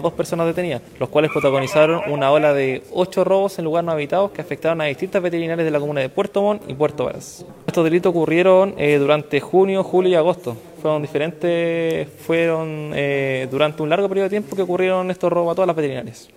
dos personas detenidas, los cuales protagonizaron una ola de ocho robos en lugares no habitados que afectaron a distintas veterinarias de la comuna de Puerto Montt y Puerto Varas. Estos delitos ocurrieron eh, durante junio, julio y agosto. Fueron diferentes, fueron eh, durante un largo periodo de tiempo que ocurrieron estos robos a todas las veterinarias.